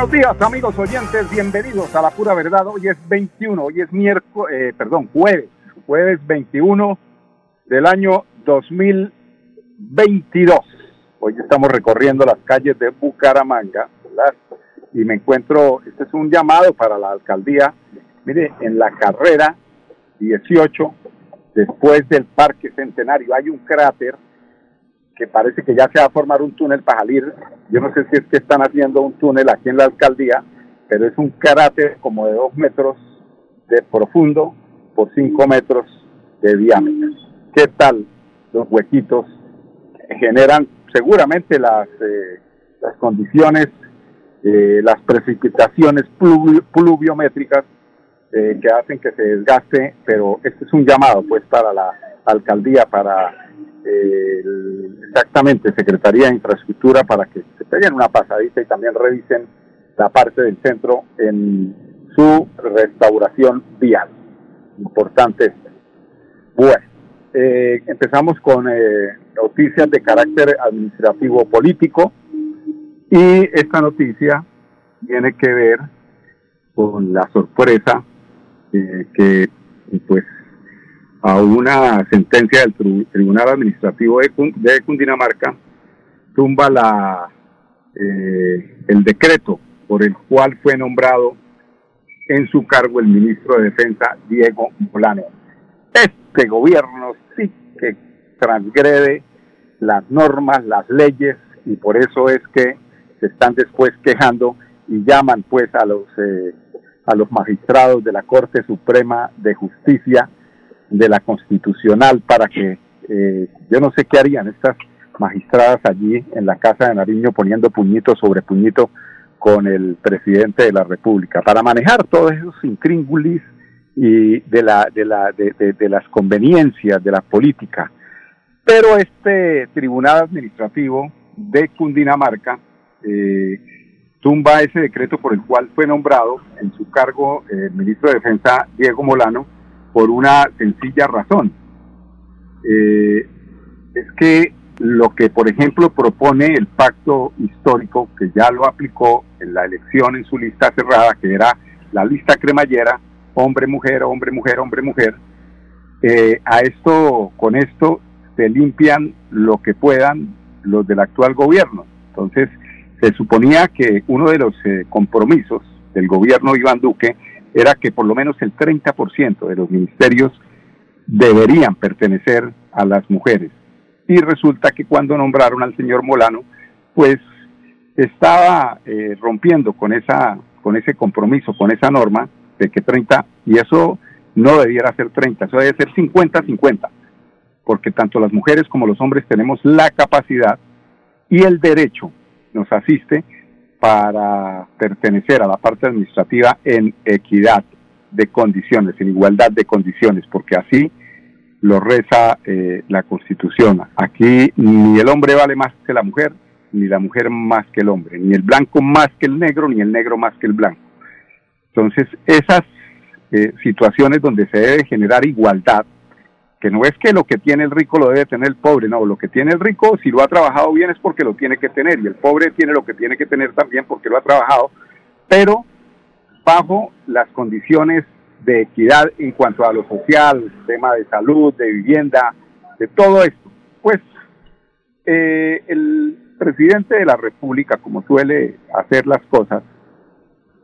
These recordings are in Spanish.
Buenos días, amigos oyentes. Bienvenidos a La Pura Verdad. Hoy es 21, hoy es miércoles, eh, perdón, jueves, jueves 21 del año 2022. Hoy estamos recorriendo las calles de Bucaramanga. Y me encuentro, este es un llamado para la alcaldía. Mire, en la carrera 18, después del Parque Centenario, hay un cráter que parece que ya se va a formar un túnel para salir. Yo no sé si es que están haciendo un túnel aquí en la alcaldía, pero es un cráter como de dos metros de profundo por cinco metros de diámetro. ¿Qué tal los huequitos generan seguramente las, eh, las condiciones, eh, las precipitaciones pluviométricas eh, que hacen que se desgaste, pero este es un llamado pues para la alcaldía, para exactamente Secretaría de Infraestructura para que se peguen una pasadita y también revisen la parte del centro en su restauración vial. Importante. Bueno, eh, empezamos con eh, noticias de carácter administrativo político y esta noticia tiene que ver con la sorpresa eh, que pues a una sentencia del Tribunal Administrativo de, Cundinamarca, tumba la, eh, el decreto por el cual fue nombrado en su cargo el ministro de Defensa, Diego Molano. Este gobierno sí que transgrede las normas, las leyes, y por eso es que se están después quejando y llaman pues a los, eh, a los magistrados de la Corte Suprema de Justicia de la constitucional para que eh, yo no sé qué harían estas magistradas allí en la Casa de Nariño poniendo puñito sobre puñito con el presidente de la República para manejar todos esos intríngulis y de la de la de, las conveniencias de la política. Pero este tribunal administrativo de Cundinamarca eh, tumba ese decreto por el cual fue nombrado en su cargo el ministro de Defensa Diego Molano por una sencilla razón. Eh, es que lo que, por ejemplo, propone el pacto histórico, que ya lo aplicó en la elección en su lista cerrada, que era la lista cremallera, hombre-mujer, hombre-mujer, hombre-mujer, eh, a esto, con esto, se limpian lo que puedan los del actual gobierno. Entonces, se suponía que uno de los eh, compromisos del gobierno Iván Duque era que por lo menos el 30% de los ministerios deberían pertenecer a las mujeres. Y resulta que cuando nombraron al señor Molano, pues estaba eh, rompiendo con esa con ese compromiso, con esa norma de que 30 y eso no debiera ser 30, eso debe ser 50-50, porque tanto las mujeres como los hombres tenemos la capacidad y el derecho nos asiste para pertenecer a la parte administrativa en equidad de condiciones, en igualdad de condiciones, porque así lo reza eh, la Constitución. Aquí ni el hombre vale más que la mujer, ni la mujer más que el hombre, ni el blanco más que el negro, ni el negro más que el blanco. Entonces, esas eh, situaciones donde se debe generar igualdad que no es que lo que tiene el rico lo debe tener el pobre, no, lo que tiene el rico, si lo ha trabajado bien es porque lo tiene que tener, y el pobre tiene lo que tiene que tener también porque lo ha trabajado, pero bajo las condiciones de equidad en cuanto a lo social, tema de salud, de vivienda, de todo esto. Pues eh, el presidente de la República, como suele hacer las cosas,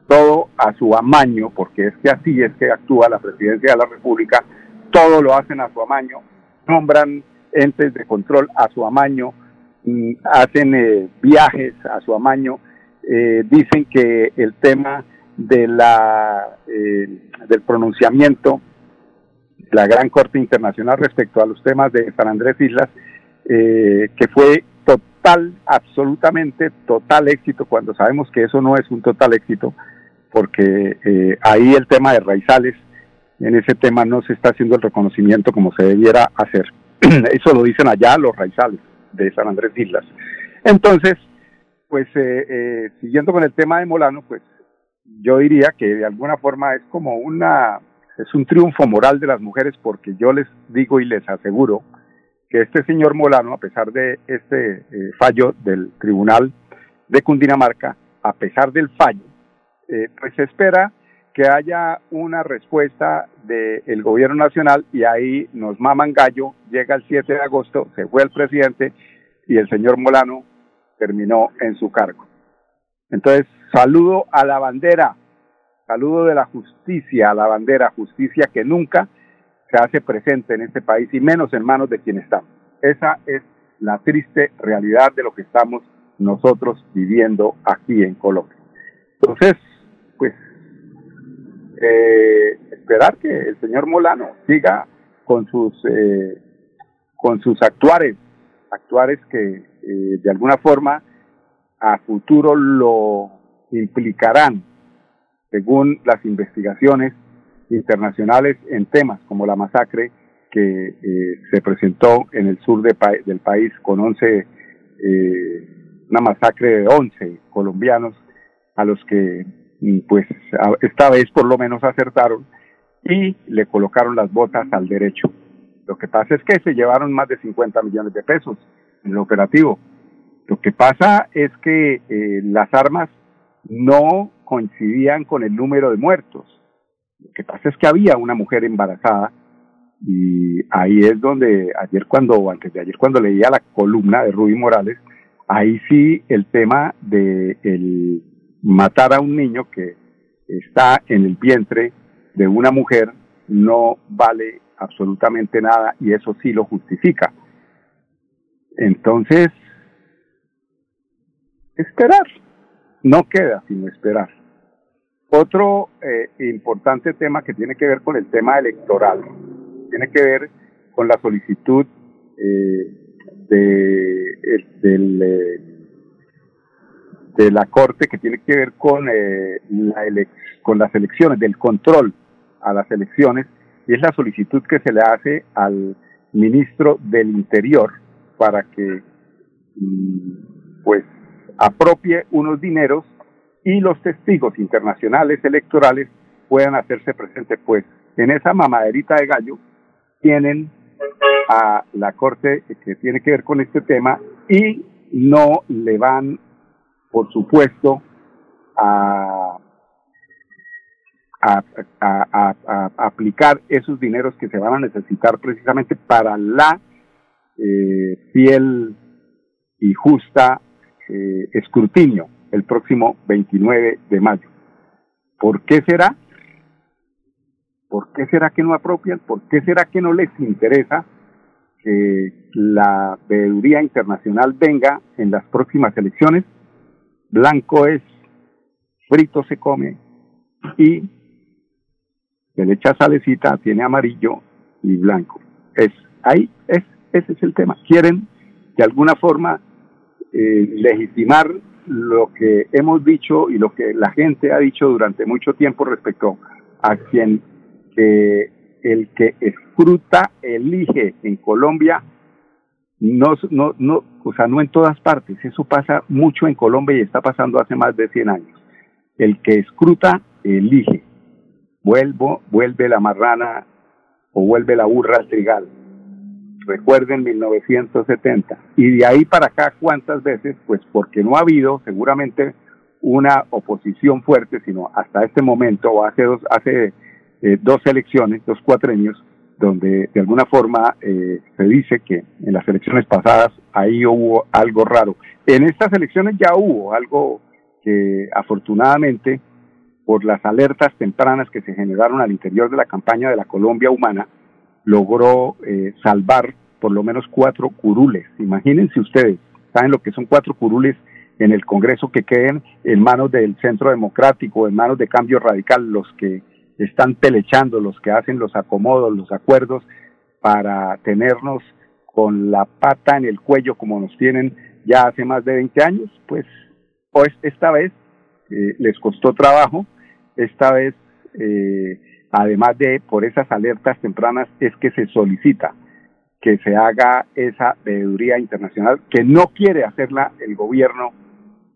todo a su amaño, porque es que así es que actúa la presidencia de la República, todo lo hacen a su amaño, nombran entes de control a su amaño, hacen eh, viajes a su amaño, eh, dicen que el tema de la eh, del pronunciamiento de la Gran Corte Internacional respecto a los temas de San Andrés Islas, que fue total, absolutamente total éxito, cuando sabemos que eso no es un total éxito, porque eh, ahí el tema de raizales, en ese tema no se está haciendo el reconocimiento como se debiera hacer. eso lo dicen allá los raizales de San Andrés Islas. Entonces, pues eh, eh, siguiendo con el tema de Molano, pues yo diría que de alguna forma es como una, es un triunfo moral de las mujeres porque yo les digo y les aseguro que este señor Molano, a pesar de este eh, fallo del Tribunal de Cundinamarca, a pesar del fallo, eh, pues se espera que haya una respuesta del gobierno nacional y ahí nos maman gallo, llega el 7 de agosto, se fue el presidente y el señor Molano terminó en su cargo. Entonces, saludo a la bandera, saludo de la justicia a la bandera, justicia que nunca se hace presente en este país y menos en manos de quien estamos. Esa es la triste realidad de lo que estamos nosotros viviendo aquí en Colombia. Entonces, pues, eh, esperar que el señor Molano siga con sus eh, con sus actuares, actuares que eh, de alguna forma a futuro lo implicarán, según las investigaciones internacionales en temas como la masacre que eh, se presentó en el sur del país con 11, eh, una masacre de 11 colombianos a los que pues esta vez por lo menos acertaron y le colocaron las botas al derecho. Lo que pasa es que se llevaron más de 50 millones de pesos en el operativo. Lo que pasa es que eh, las armas no coincidían con el número de muertos. Lo que pasa es que había una mujer embarazada y ahí es donde ayer cuando, antes de ayer cuando leía la columna de Ruby Morales, ahí sí el tema de el matar a un niño que está en el vientre de una mujer no vale absolutamente nada y eso sí lo justifica. Entonces, esperar, no queda sino esperar. Otro eh, importante tema que tiene que ver con el tema electoral, tiene que ver con la solicitud eh, de, del, eh, de la Corte que tiene que ver con, la con las elecciones, del control a las elecciones, y es la solicitud que se le hace al ministro del Interior para que mm, pues apropie unos dineros y los testigos internacionales electorales puedan hacerse presentes, pues en esa mamaderita de gallo tienen a la Corte que tiene que ver con este tema y no le van, por supuesto, a, aplicar esos dineros que se van a necesitar precisamente para la eh, fiel y justa eh, escrutinio el próximo 29 de mayo. ¿Por qué será? ¿Por qué será que no apropian? ¿Por qué será que no les interesa que la veeduría internacional venga en las próximas elecciones? Blanco es, frito se come y se le echa salecita, tiene amarillo y blanco. Es ahí, es, ese es el tema. Quieren de alguna forma eh, legitimar lo que hemos dicho y lo que la gente ha dicho durante mucho tiempo respecto a quien el que escruta elige en Colombia no no no o sea no en todas partes eso pasa mucho en Colombia y está pasando hace más de 100 años el que escruta elige vuelvo vuelve la marrana o vuelve la burra al trigal recuerden 1970. Y de ahí para acá, ¿cuántas veces? Pues porque no ha habido seguramente una oposición fuerte, sino hasta este momento, o hace dos, hace eh, dos elecciones, dos cuatrenios, donde de alguna forma eh, se dice que en las elecciones pasadas ahí hubo algo raro. En estas elecciones ya hubo algo que afortunadamente por las alertas tempranas que se generaron al interior de la campaña de la Colombia Humana, logró eh, salvar por lo menos cuatro curules. Imagínense ustedes, ¿saben lo que son cuatro curules en el Congreso que queden en manos del Centro Democrático, en manos de Cambio Radical, los que están pelechando, los que hacen los acomodos, los acuerdos para tenernos con la pata en el cuello como nos tienen ya hace más de 20 años, pues pues esta vez eh, les costó trabajo, esta vez, eh, además de por esas alertas tempranas, es que se solicita que se haga esa veeduría internacional que no quiere hacerla el gobierno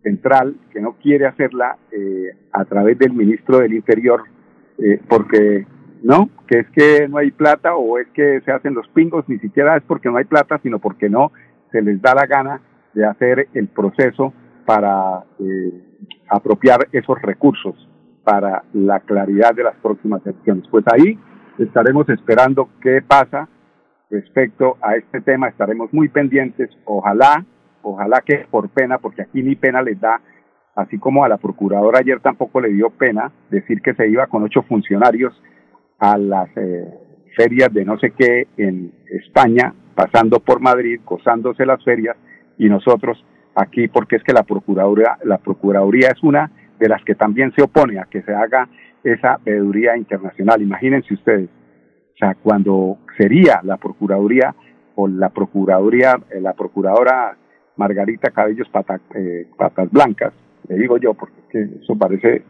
central, que no quiere hacerla eh, a través del ministro del Interior, porque no, que es que no hay plata o es que se hacen los pingos, ni siquiera es porque no hay plata, sino porque no se les da la gana de hacer el proceso para eh, apropiar esos recursos para la claridad de las próximas elecciones. Pues ahí estaremos esperando qué pasa respecto a este tema, estaremos muy pendientes, ojalá, ojalá que por pena, porque aquí ni pena les da, así como a la procuradora ayer tampoco le dio pena decir que se iba con ocho funcionarios a las eh, ferias de no sé qué en España, pasando por Madrid, gozándose las ferias, y nosotros aquí porque es que la Procuraduría, la Procuraduría es una de las que también se opone a que se haga esa veeduría internacional. Imagínense ustedes, o sea, cuando sería la Procuraduría o la Procuraduría, eh, la Procuradora Margarita Cabellos Patas, eh, Patas Blancas, le digo yo porque eso parece,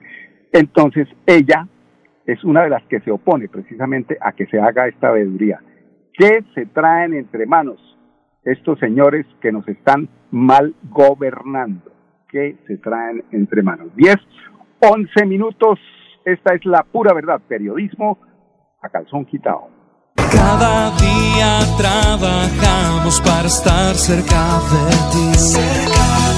entonces ella es una de las que se opone precisamente a que se haga esta veeduría. ¿Qué se traen entre manos estos señores que nos están mal gobernando, que se traen entre manos. 10, 11 minutos, esta es la pura verdad, periodismo a calzón quitado. Cada día trabajamos para estar cerca de ti.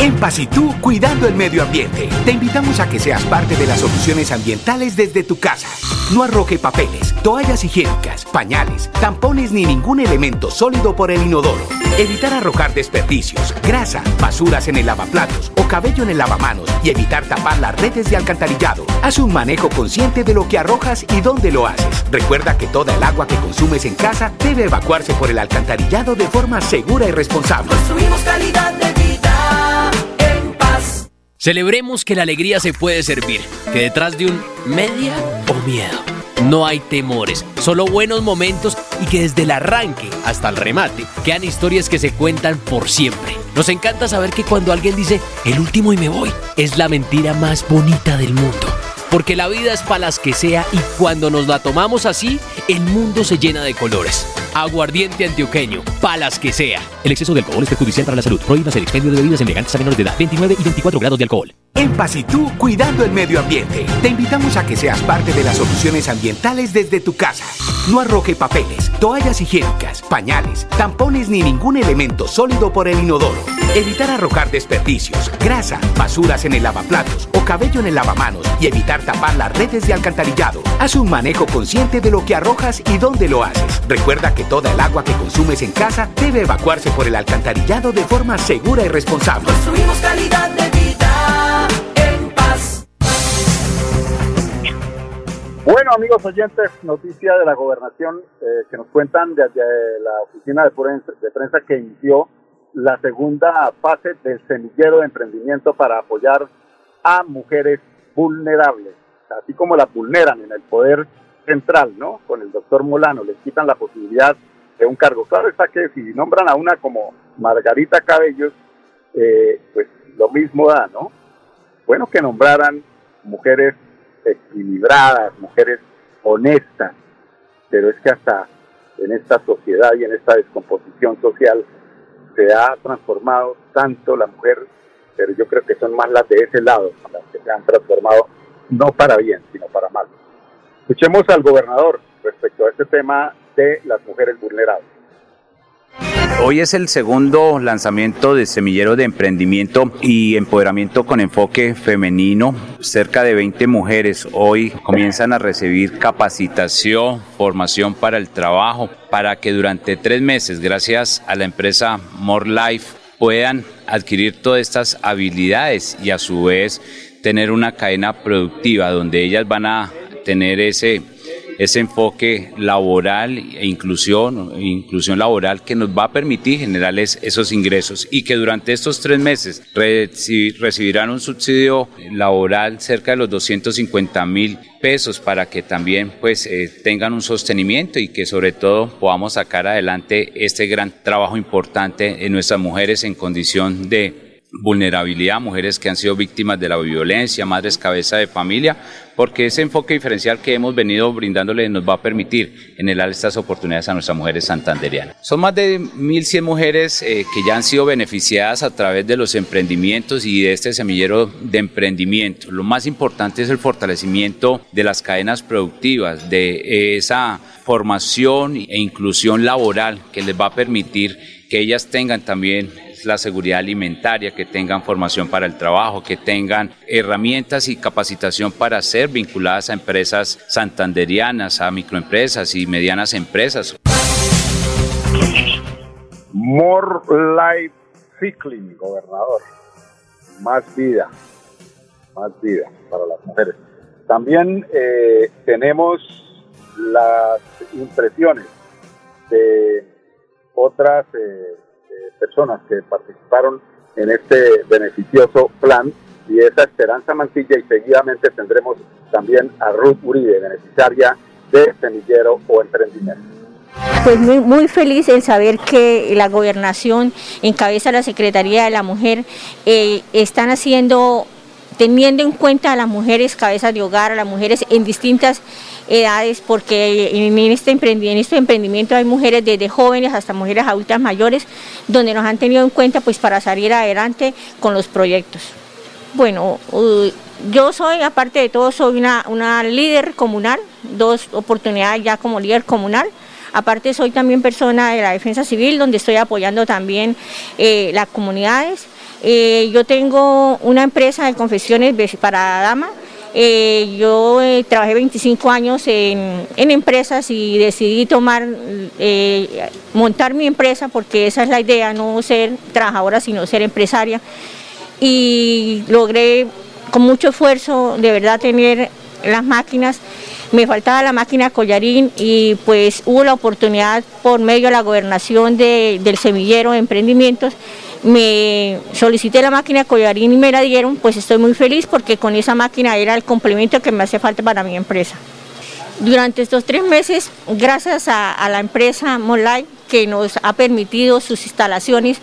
En Pasitú, cuidando el medio ambiente, te invitamos a que seas parte de las soluciones ambientales desde tu casa. No arroje papeles, toallas higiénicas, pañales, tampones ni ningún elemento sólido por el inodoro. Evitar arrojar desperdicios, grasa, basuras en el lavaplatos o cabello en el lavamanos y evitar tapar las redes de alcantarillado. Haz un manejo consciente de lo que arrojas y dónde lo haces. Recuerda que toda el agua que consumes en casa debe evacuarse por el alcantarillado de forma segura y responsable. Construimos calidad de vida. Celebremos que la alegría se puede servir, que detrás de un media o miedo no hay temores, solo buenos momentos y que desde el arranque hasta el remate quedan historias que se cuentan por siempre. Nos encanta saber que cuando alguien dice el último y me voy, es la mentira más bonita del mundo. Porque la vida es para las que sea y cuando nos la tomamos así, el mundo se llena de colores. Aguardiente antioqueño, palas que sea. El exceso de alcohol es perjudicial para la salud. Prohíbas el expendio de bebidas elegantes a menores de edad, 29 y 24 grados de alcohol. En Pasitú, cuidando el medio ambiente, te invitamos a que seas parte de las soluciones ambientales desde tu casa. No arroje papeles, toallas higiénicas, pañales, tampones ni ningún elemento sólido por el inodoro. Evitar arrojar desperdicios, grasa, basuras en el lavaplatos o cabello en el lavamanos y evitar tapar las redes de alcantarillado. Haz un manejo consciente de lo que arrojas y dónde lo haces. Recuerda que toda el agua que consumes en casa debe evacuarse por el alcantarillado de forma segura y responsable. Construimos calidad de Bueno, amigos oyentes, noticia de la gobernación eh, que nos cuentan desde la oficina de prensa, de prensa que inició la segunda fase del semillero de emprendimiento para apoyar a mujeres vulnerables, así como las vulneran en el poder central, ¿no? Con el doctor Molano, les quitan la posibilidad de un cargo. Claro está que si nombran a una como Margarita Cabellos, eh, pues lo mismo da, ¿no? Bueno que nombraran mujeres equilibradas, mujeres honestas, pero es que hasta en esta sociedad y en esta descomposición social se ha transformado tanto la mujer, pero yo creo que son más las de ese lado, las que se han transformado no para bien, sino para mal. Escuchemos al gobernador respecto a este tema de las mujeres vulnerables. Hoy es el segundo lanzamiento de Semillero de Emprendimiento y Empoderamiento con enfoque femenino. Cerca de 20 mujeres hoy comienzan a recibir capacitación, formación para el trabajo, para que durante tres meses, gracias a la empresa More Life, puedan adquirir todas estas habilidades y a su vez tener una cadena productiva donde ellas van a tener ese, ese enfoque laboral e inclusión, inclusión laboral que nos va a permitir generar esos ingresos y que durante estos tres meses recibirán un subsidio laboral cerca de los 250 mil pesos para que también pues eh, tengan un sostenimiento y que sobre todo podamos sacar adelante este gran trabajo importante en nuestras mujeres en condición de vulnerabilidad, mujeres que han sido víctimas de la violencia, madres cabeza de familia, porque ese enfoque diferencial que hemos venido brindándole nos va a permitir generar estas oportunidades a nuestras mujeres santanderianas. Son más de 1.100 mujeres eh, que ya han sido beneficiadas a través de los emprendimientos y de este semillero de emprendimiento. Lo más importante es el fortalecimiento de las cadenas productivas, de esa formación e inclusión laboral que les va a permitir que ellas tengan también la seguridad alimentaria, que tengan formación para el trabajo, que tengan herramientas y capacitación para ser vinculadas a empresas santanderianas, a microempresas y medianas empresas. More Life Cycling, gobernador. Más vida, más vida para las mujeres. También eh, tenemos las impresiones de otras eh, personas que participaron en este beneficioso plan y esa Esperanza Mantilla y seguidamente tendremos también a Ruth Uribe, beneficiaria de Semillero o Emprendimiento. Pues muy, muy, feliz en saber que la gobernación encabeza la Secretaría de la Mujer, eh, están haciendo, teniendo en cuenta a las mujeres cabezas de hogar, a las mujeres en distintas edades, porque en este, emprendimiento, este emprendimiento hay mujeres desde jóvenes hasta mujeres adultas mayores, donde nos han tenido en cuenta pues para salir adelante con los proyectos. Bueno, yo soy, aparte de todo, soy una, una líder comunal, dos oportunidades ya como líder comunal. Aparte soy también persona de la defensa civil, donde estoy apoyando también eh, las comunidades. Eh, yo tengo una empresa de confesiones para damas, eh, yo eh, trabajé 25 años en, empresas y decidí tomar, montar mi empresa porque esa es la idea, no ser trabajadora sino ser empresaria. Y logré con mucho esfuerzo de verdad tener las máquinas. Me faltaba la máquina collarín y pues hubo la oportunidad por medio de la gobernación del semillero de emprendimientos me solicité la máquina collarín y me la dieron, pues estoy muy feliz porque con esa máquina era el complemento que me hace falta para mi empresa. Durante estos tres meses, gracias a, la empresa Molay, que nos ha permitido sus instalaciones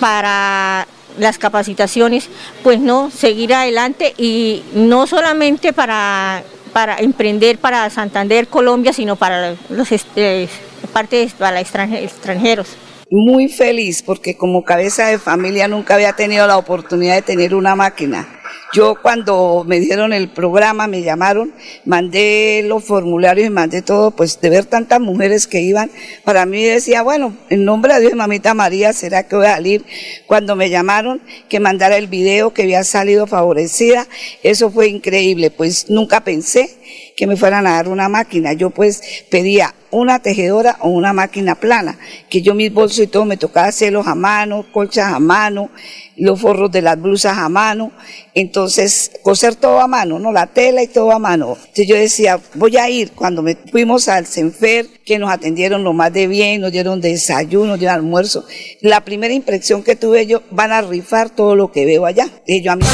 para las capacitaciones, pues no, seguir adelante y no solamente para, para emprender para Santander, Colombia, sino para los este, partes para extranjeros muy feliz porque como cabeza de familia nunca había tenido la oportunidad de tener una máquina. Yo cuando me dieron el programa, me llamaron, mandé los formularios y mandé todo, pues de ver tantas mujeres que iban, para mí decía, bueno, en nombre de Dios, mamita María, ¿será que voy a salir? Cuando me llamaron, que mandara el video, que había salido favorecida, eso fue increíble, pues nunca pensé que me fueran a dar una máquina. Yo pues pedía una tejedora o una máquina plana, que yo mis bolsos y todo me tocaba hacerlos a mano, colchas a mano, los forros de las blusas a mano, entonces coser todo a mano, ¿no? La tela y todo a mano. Entonces yo decía, voy a ir, cuando me fuimos al Senfer, que nos atendieron lo más de bien, nos dieron desayuno, nos dieron almuerzo, la primera impresión que tuve yo, van a rifar todo lo que veo allá. Y yo a mí...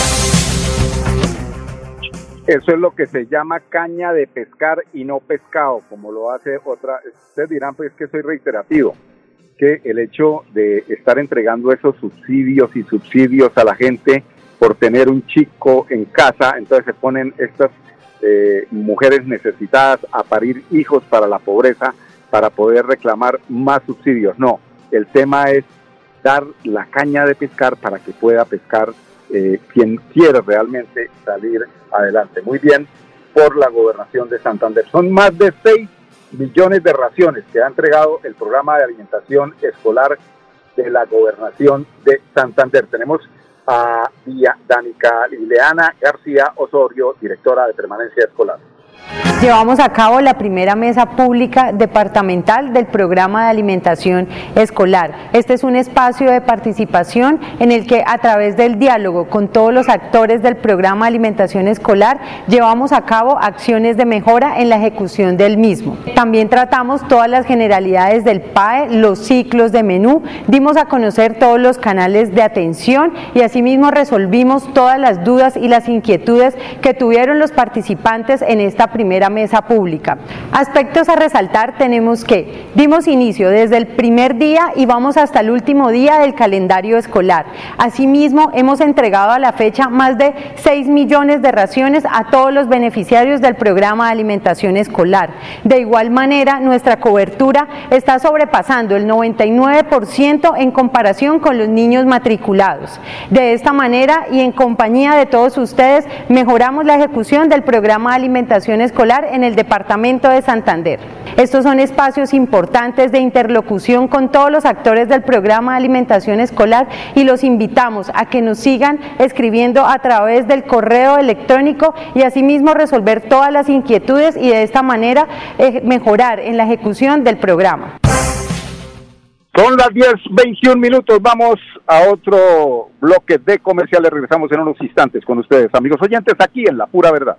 Eso es lo que se llama caña de pescar y no pescado, como lo hace otra. Ustedes dirán, pues que soy reiterativo, que el hecho de estar entregando esos subsidios y subsidios a la gente por tener un chico en casa, entonces se ponen estas eh, mujeres necesitadas a parir hijos para la pobreza para poder reclamar más subsidios. No, el tema es dar la caña de pescar para que pueda pescar eh, quien quiere realmente salir adelante. Muy bien por la gobernación de Santander. Son más de 6 millones de raciones que ha entregado el programa de alimentación escolar de la gobernación de Santander. Tenemos a Danica Ileana García Osorio, directora de permanencia escolar. Llevamos a cabo la primera mesa pública departamental del programa de alimentación escolar. Este es un espacio de participación en el que a través del diálogo con todos los actores del programa de alimentación escolar llevamos a cabo acciones de mejora en la ejecución del mismo. También tratamos todas las generalidades del PAE, los ciclos de menú, dimos a conocer todos los canales de atención y asimismo resolvimos todas las dudas y las inquietudes que tuvieron los participantes en esta primera mesa pública. Aspectos a resaltar tenemos que dimos inicio desde el primer día y vamos hasta el último día del calendario escolar. Asimismo, hemos entregado a la fecha más de 6 millones de raciones a todos los beneficiarios del programa de alimentación escolar. De igual manera, nuestra cobertura está sobrepasando el 99% en comparación con los niños matriculados. De esta manera y en compañía de todos ustedes, mejoramos la ejecución del programa de alimentación escolar en el departamento de Santander. Estos son espacios importantes de interlocución con todos los actores del programa de alimentación escolar y los invitamos a que nos sigan escribiendo a través del correo electrónico y asimismo resolver todas las inquietudes y de esta manera eh, mejorar en la ejecución del programa. Son las 10, 21 minutos. Vamos a otro bloque de comerciales. Regresamos en unos instantes con ustedes, amigos oyentes, aquí en La Pura Verdad.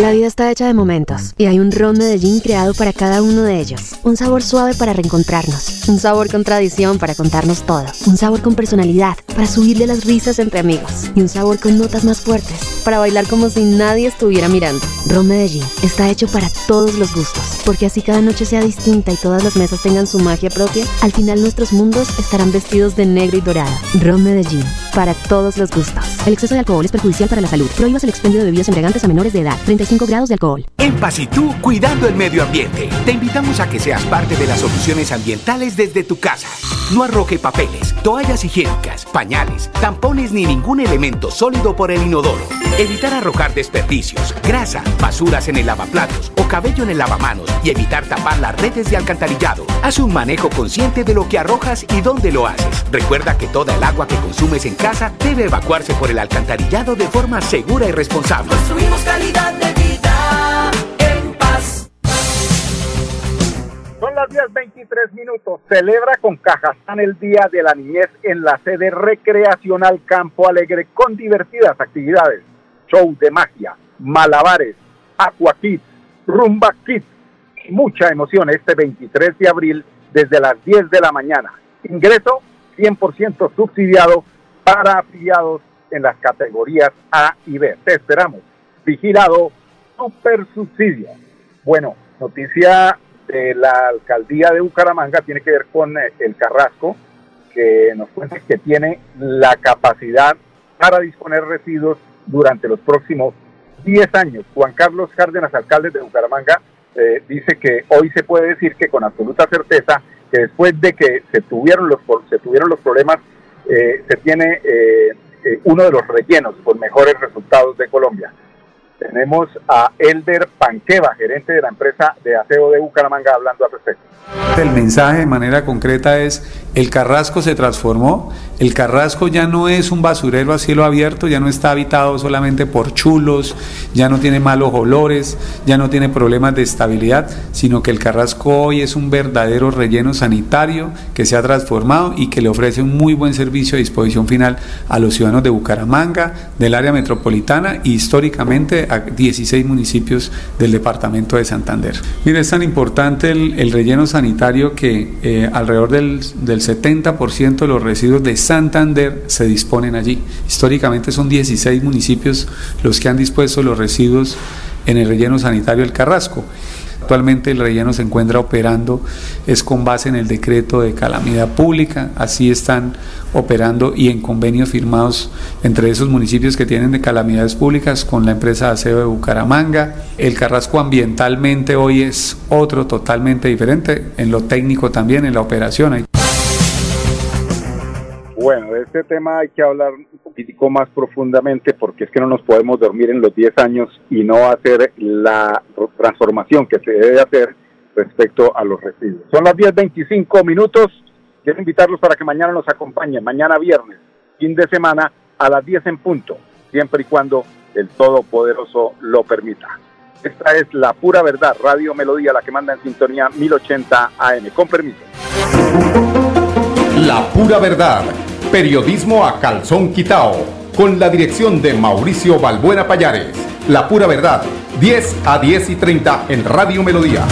La vida está hecha de momentos y hay un ron Medellín creado para cada uno de ellos. Un sabor suave para reencontrarnos, un sabor con tradición para contarnos todo, un sabor con personalidad para subirle las risas entre amigos. Y un sabor con notas más fuertes para bailar como si nadie estuviera mirando. Ron Medellín está hecho para todos los gustos, porque así cada noche sea distinta y todas las mesas tengan su magia propia, al final nuestros mundos estarán vestidos de negro y dorado. Ron Medellín, para todos los gustos. El exceso de alcohol es perjudicial para la salud. Prohíbas el expendio de bebidas embriagantes a menores de edad. 35 grados de alcohol. En Pasitú, cuidando el medio ambiente, te invitamos a que seas parte de las soluciones ambientales desde tu casa. No arroje papeles, toallas higiénicas, pañales, tampones ni ningún elemento sólido por el inodoro. Evitar arrojar desperdicios, grasa, basuras en el lavaplatos o cabello en el lavamanos y evitar tapar las redes de alcantarillado. Haz un manejo consciente de lo que arrojas y dónde lo haces. Recuerda que toda el agua que consumes en casa debe evacuarse por el alcantarillado de forma segura y responsable. Construimos calidad de vida en paz. Son las 10, 23 minutos. Celebra con Cajazán el Día de la Niñez en la sede recreacional Campo Alegre con divertidas actividades. Show de magia, malabares, aqua kids, rumba y mucha emoción este 23 de abril desde las 10 de la mañana. Ingreso 100% subsidiado para afiliados en las categorías A y B. Te esperamos. Vigilado super subsidio. Bueno, noticia de la alcaldía de Bucaramanga tiene que ver con eh, el Carrasco, que nos cuenta que tiene la capacidad para disponer residuos durante los próximos 10 años. Juan Carlos Cárdenas, alcalde de Bucaramanga, eh, dice que hoy se puede decir que con absoluta certeza que después de que se tuvieron los, se tuvieron los problemas, eh, se tiene eh, eh, uno de los rellenos con mejores resultados de Colombia. Tenemos a Elder Panqueva, gerente de la empresa de aseo de Bucaramanga, hablando al respecto. El mensaje de manera concreta es, el Carrasco se transformó, el Carrasco ya no es un basurero a cielo abierto, ya no está habitado solamente por chulos, ya no tiene malos olores, ya no tiene problemas de estabilidad, sino que el Carrasco hoy es un verdadero relleno sanitario que se ha transformado y que le ofrece un muy buen servicio a disposición final a los ciudadanos de Bucaramanga, del área metropolitana y históricamente a 16 municipios del departamento de Santander. Mire, es tan importante el, el relleno sanitario que eh, alrededor del, del 70% de los residuos de Santander se disponen allí. Históricamente son 16 municipios los que han dispuesto los residuos en el relleno sanitario del Carrasco. Actualmente el relleno se encuentra operando, es con base en el decreto de calamidad pública, así están operando y en convenios firmados entre esos municipios que tienen de calamidades públicas con la empresa de aseo de Bucaramanga. El Carrasco ambientalmente hoy es otro totalmente diferente, en lo técnico también, en la operación. Bueno, este tema hay que hablar un poquitico más profundamente porque es que no nos podemos dormir en los 10 años y no hacer la transformación que se debe hacer respecto a los residuos. Son las 10.25 minutos. Quiero invitarlos para que mañana nos acompañen, mañana viernes, fin de semana, a las 10 en punto, siempre y cuando el Todopoderoso lo permita. Esta es la pura verdad, Radio Melodía, la que manda en sintonía 1080 AM. Con permiso. La pura verdad Periodismo a calzón quitao, con la dirección de Mauricio Balbuena Payares. La pura verdad, 10 a 10 y 30 en Radio Melodía.